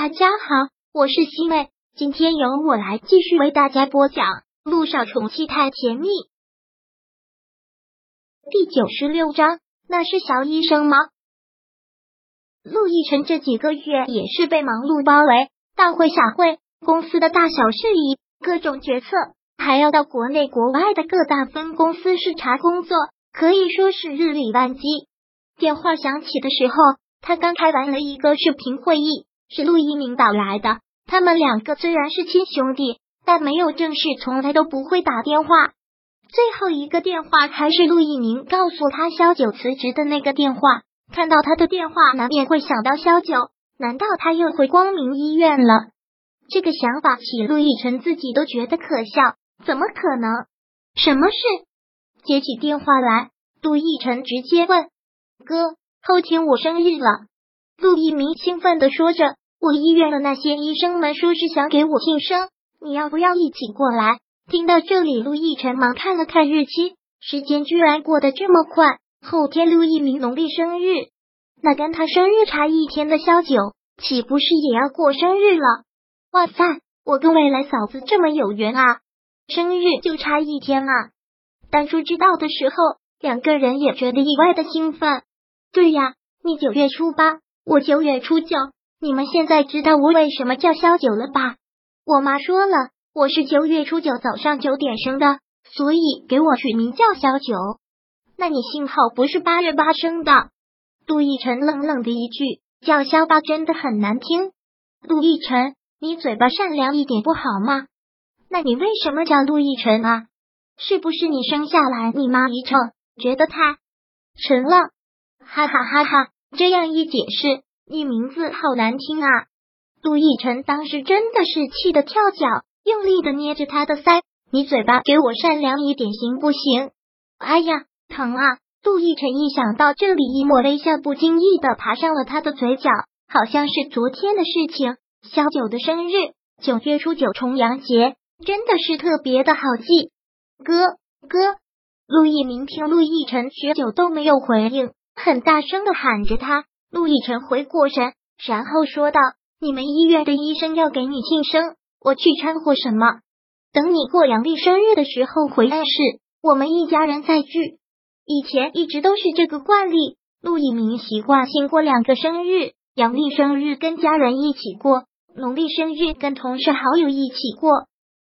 大家好，我是西妹，今天由我来继续为大家播讲《陆少宠妻太甜蜜》第九十六章。那是小医生吗？陆亦辰这几个月也是被忙碌包围，大会小会，公司的大小事宜，各种决策，还要到国内国外的各大分公司视察工作，可以说是日理万机。电话响起的时候，他刚开完了一个视频会议。是陆一鸣打来的。他们两个虽然是亲兄弟，但没有正事，从来都不会打电话。最后一个电话还是陆一鸣告诉他萧九辞职的那个电话。看到他的电话，难免会想到萧九。难道他又回光明医院了？这个想法起，陆亦辰自己都觉得可笑。怎么可能？什么事？接起电话来，陆亦辰直接问：“哥，后天我生日了。”陆一鸣兴奋的说着：“我医院的那些医生们说是想给我庆生，你要不要一起过来？”听到这里，陆亦辰忙看了看日期，时间居然过得这么快。后天陆一鸣农历生日，那跟他生日差一天的萧九，岂不是也要过生日了？哇塞，我跟未来嫂子这么有缘啊！生日就差一天啊！当初知道的时候，两个人也觉得意外的兴奋。对呀，你九月初八。我九月初九，你们现在知道我为什么叫萧九了吧？我妈说了，我是九月初九早上九点生的，所以给我取名叫萧九。那你幸好不是八月八生的。陆亦辰冷冷的一句，叫萧八真的很难听。陆亦辰，你嘴巴善良一点不好吗？那你为什么叫陆亦辰啊？是不是你生下来你妈一称觉得太沉了？哈哈哈哈。这样一解释，你名字好难听啊！陆亦辰当时真的是气得跳脚，用力的捏着他的腮。你嘴巴给我善良一点行不行？哎呀，疼啊！陆亦辰一想到这里，一抹微笑不经意的爬上了他的嘴角，好像是昨天的事情。萧九的生日，九月初九，重阳节，真的是特别的好记。哥哥，陆亦明听陆亦辰许久都没有回应。很大声的喊着他，陆亦辰回过神，然后说道：“你们医院的医生要给你庆生，我去掺和什么？等你过阳历生日的时候回暗室，我们一家人再聚。以前一直都是这个惯例，陆以明习惯性过两个生日，阳历生日跟家人一起过，农历生日跟同事好友一起过。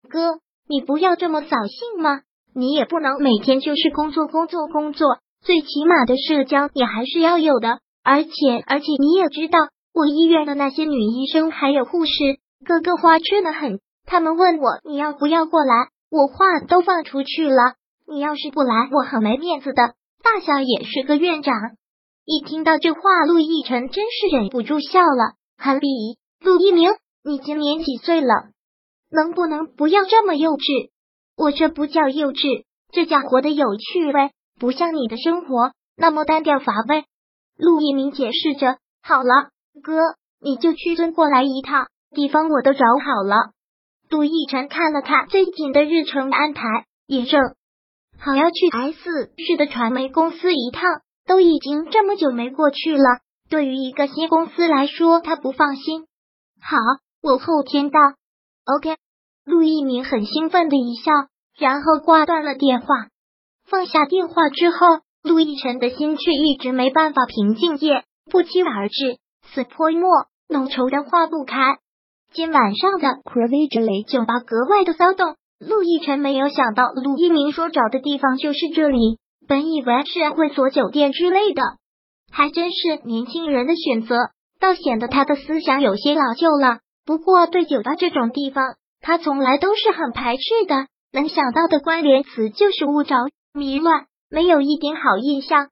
哥，你不要这么扫兴吗？你也不能每天就是工作工作工作。”最起码的社交你还是要有的，而且而且你也知道，我医院的那些女医生还有护士，个个花痴的很。他们问我你要不要过来，我话都放出去了。你要是不来，我很没面子的。大小也是个院长，一听到这话，陆亦辰真是忍不住笑了。韩碧仪，陆一鸣，你今年几岁了？能不能不要这么幼稚？我这不叫幼稚，这叫活得有趣味。不像你的生活那么单调乏味，陆一鸣解释着。好了，哥，你就去跟过来一趟，地方我都找好了。杜奕辰看了看最近的日程安排，也正好要去 S 市的传媒公司一趟，都已经这么久没过去了，对于一个新公司来说，他不放心。好，我后天到。OK，陆一鸣很兴奋的一笑，然后挂断了电话。放下电话之后，陆亦辰的心却一直没办法平静。夜不期而至，似泼墨，浓稠的化不开。今晚上的 c r a v i g l y 酒吧格外的骚动。陆亦辰没有想到，陆一鸣说找的地方就是这里。本以为是会所酒店之类的，还真是年轻人的选择，倒显得他的思想有些老旧了。不过对酒吧这种地方，他从来都是很排斥的。能想到的关联词就是误找。迷乱，没有一点好印象。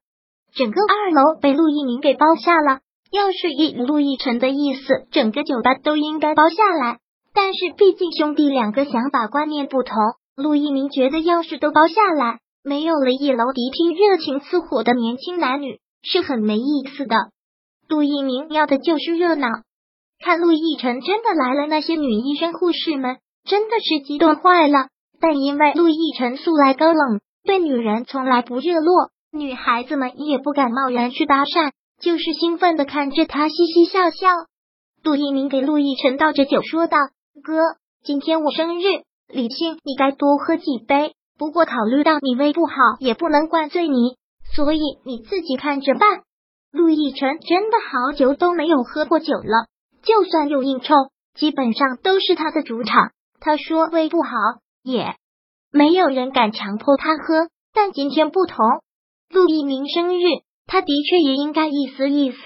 整个二楼被陆一鸣给包下了。要是以陆亦辰的意思，整个酒吧都应该包下来。但是毕竟兄弟两个想法观念不同，陆一鸣觉得要是都包下来，没有了一楼迪厅热情似火的年轻男女，是很没意思的。陆一鸣要的就是热闹。看陆亦辰真的来了，那些女医生护士们真的是激动坏了。但因为陆亦辰素来高冷。对女人从来不热络，女孩子们也不敢贸然去搭讪，就是兴奋的看着他嘻嘻笑笑。陆一鸣给陆亦辰倒着酒，说道：“哥，今天我生日，李庆你该多喝几杯。不过考虑到你胃不好，也不能怪罪你，所以你自己看着办。”陆亦辰真的好久都没有喝过酒了，就算有应酬，基本上都是他的主场。他说胃不好，也没有人敢强迫他喝。但今天不同，陆一鸣生日，他的确也应该意思意思。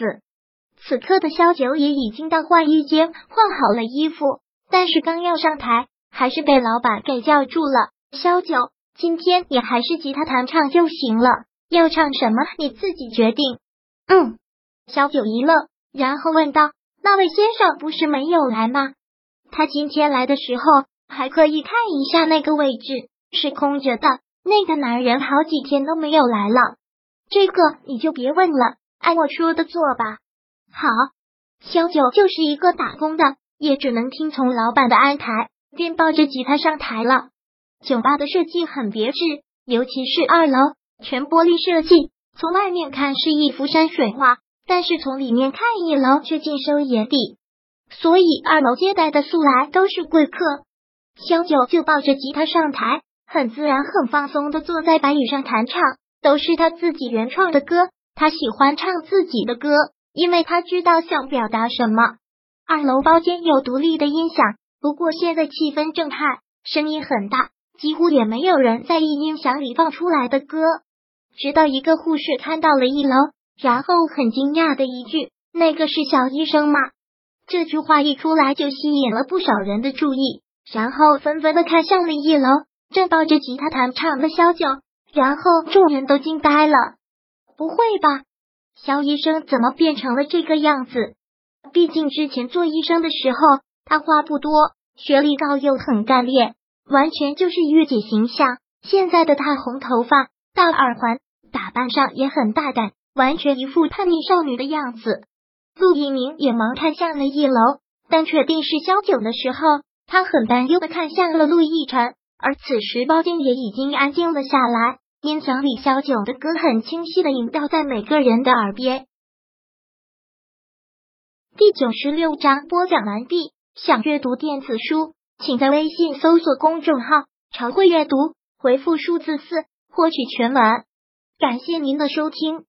此刻的萧九也已经到换衣间换好了衣服，但是刚要上台，还是被老板给叫住了。萧九，今天你还是吉他弹唱就行了，要唱什么你自己决定。嗯，萧九一愣，然后问道：“那位先生不是没有来吗？他今天来的时候还可以看一下那个位置是空着的。那个男人好几天都没有来了，这个你就别问了，按我说的做吧。”好，萧九就是一个打工的，也只能听从老板的安排，便抱着吉他上台了。酒吧的设计很别致，尤其是二楼全玻璃设计，从外面看是一幅山水画，但是从里面看一楼却尽收眼底。所以二楼接待的素来都是贵客。萧九就抱着吉他上台，很自然、很放松的坐在白椅上弹唱，都是他自己原创的歌，他喜欢唱自己的歌。因为他知道想表达什么。二楼包间有独立的音响，不过现在气氛正嗨，声音很大，几乎也没有人在意音响里放出来的歌。直到一个护士看到了一楼，然后很惊讶的一句：“那个是小医生吗？”这句话一出来就吸引了不少人的注意，然后纷纷的看向了一楼，正抱着吉他弹唱的萧九，然后众人都惊呆了。不会吧？肖医生怎么变成了这个样子？毕竟之前做医生的时候，他话不多，学历高又很干练，完全就是御姐形象。现在的他，红头发、大耳环，打扮上也很大胆，完全一副叛逆少女的样子。陆一鸣也忙看向了一楼，但确定是萧九的时候，他很担忧的看向了陆亦辰。而此时，包间也已经安静了下来。音响里小九的歌很清晰的萦绕在每个人的耳边。第九十六章播讲完毕。想阅读电子书，请在微信搜索公众号“常会阅读”，回复数字四获取全文。感谢您的收听。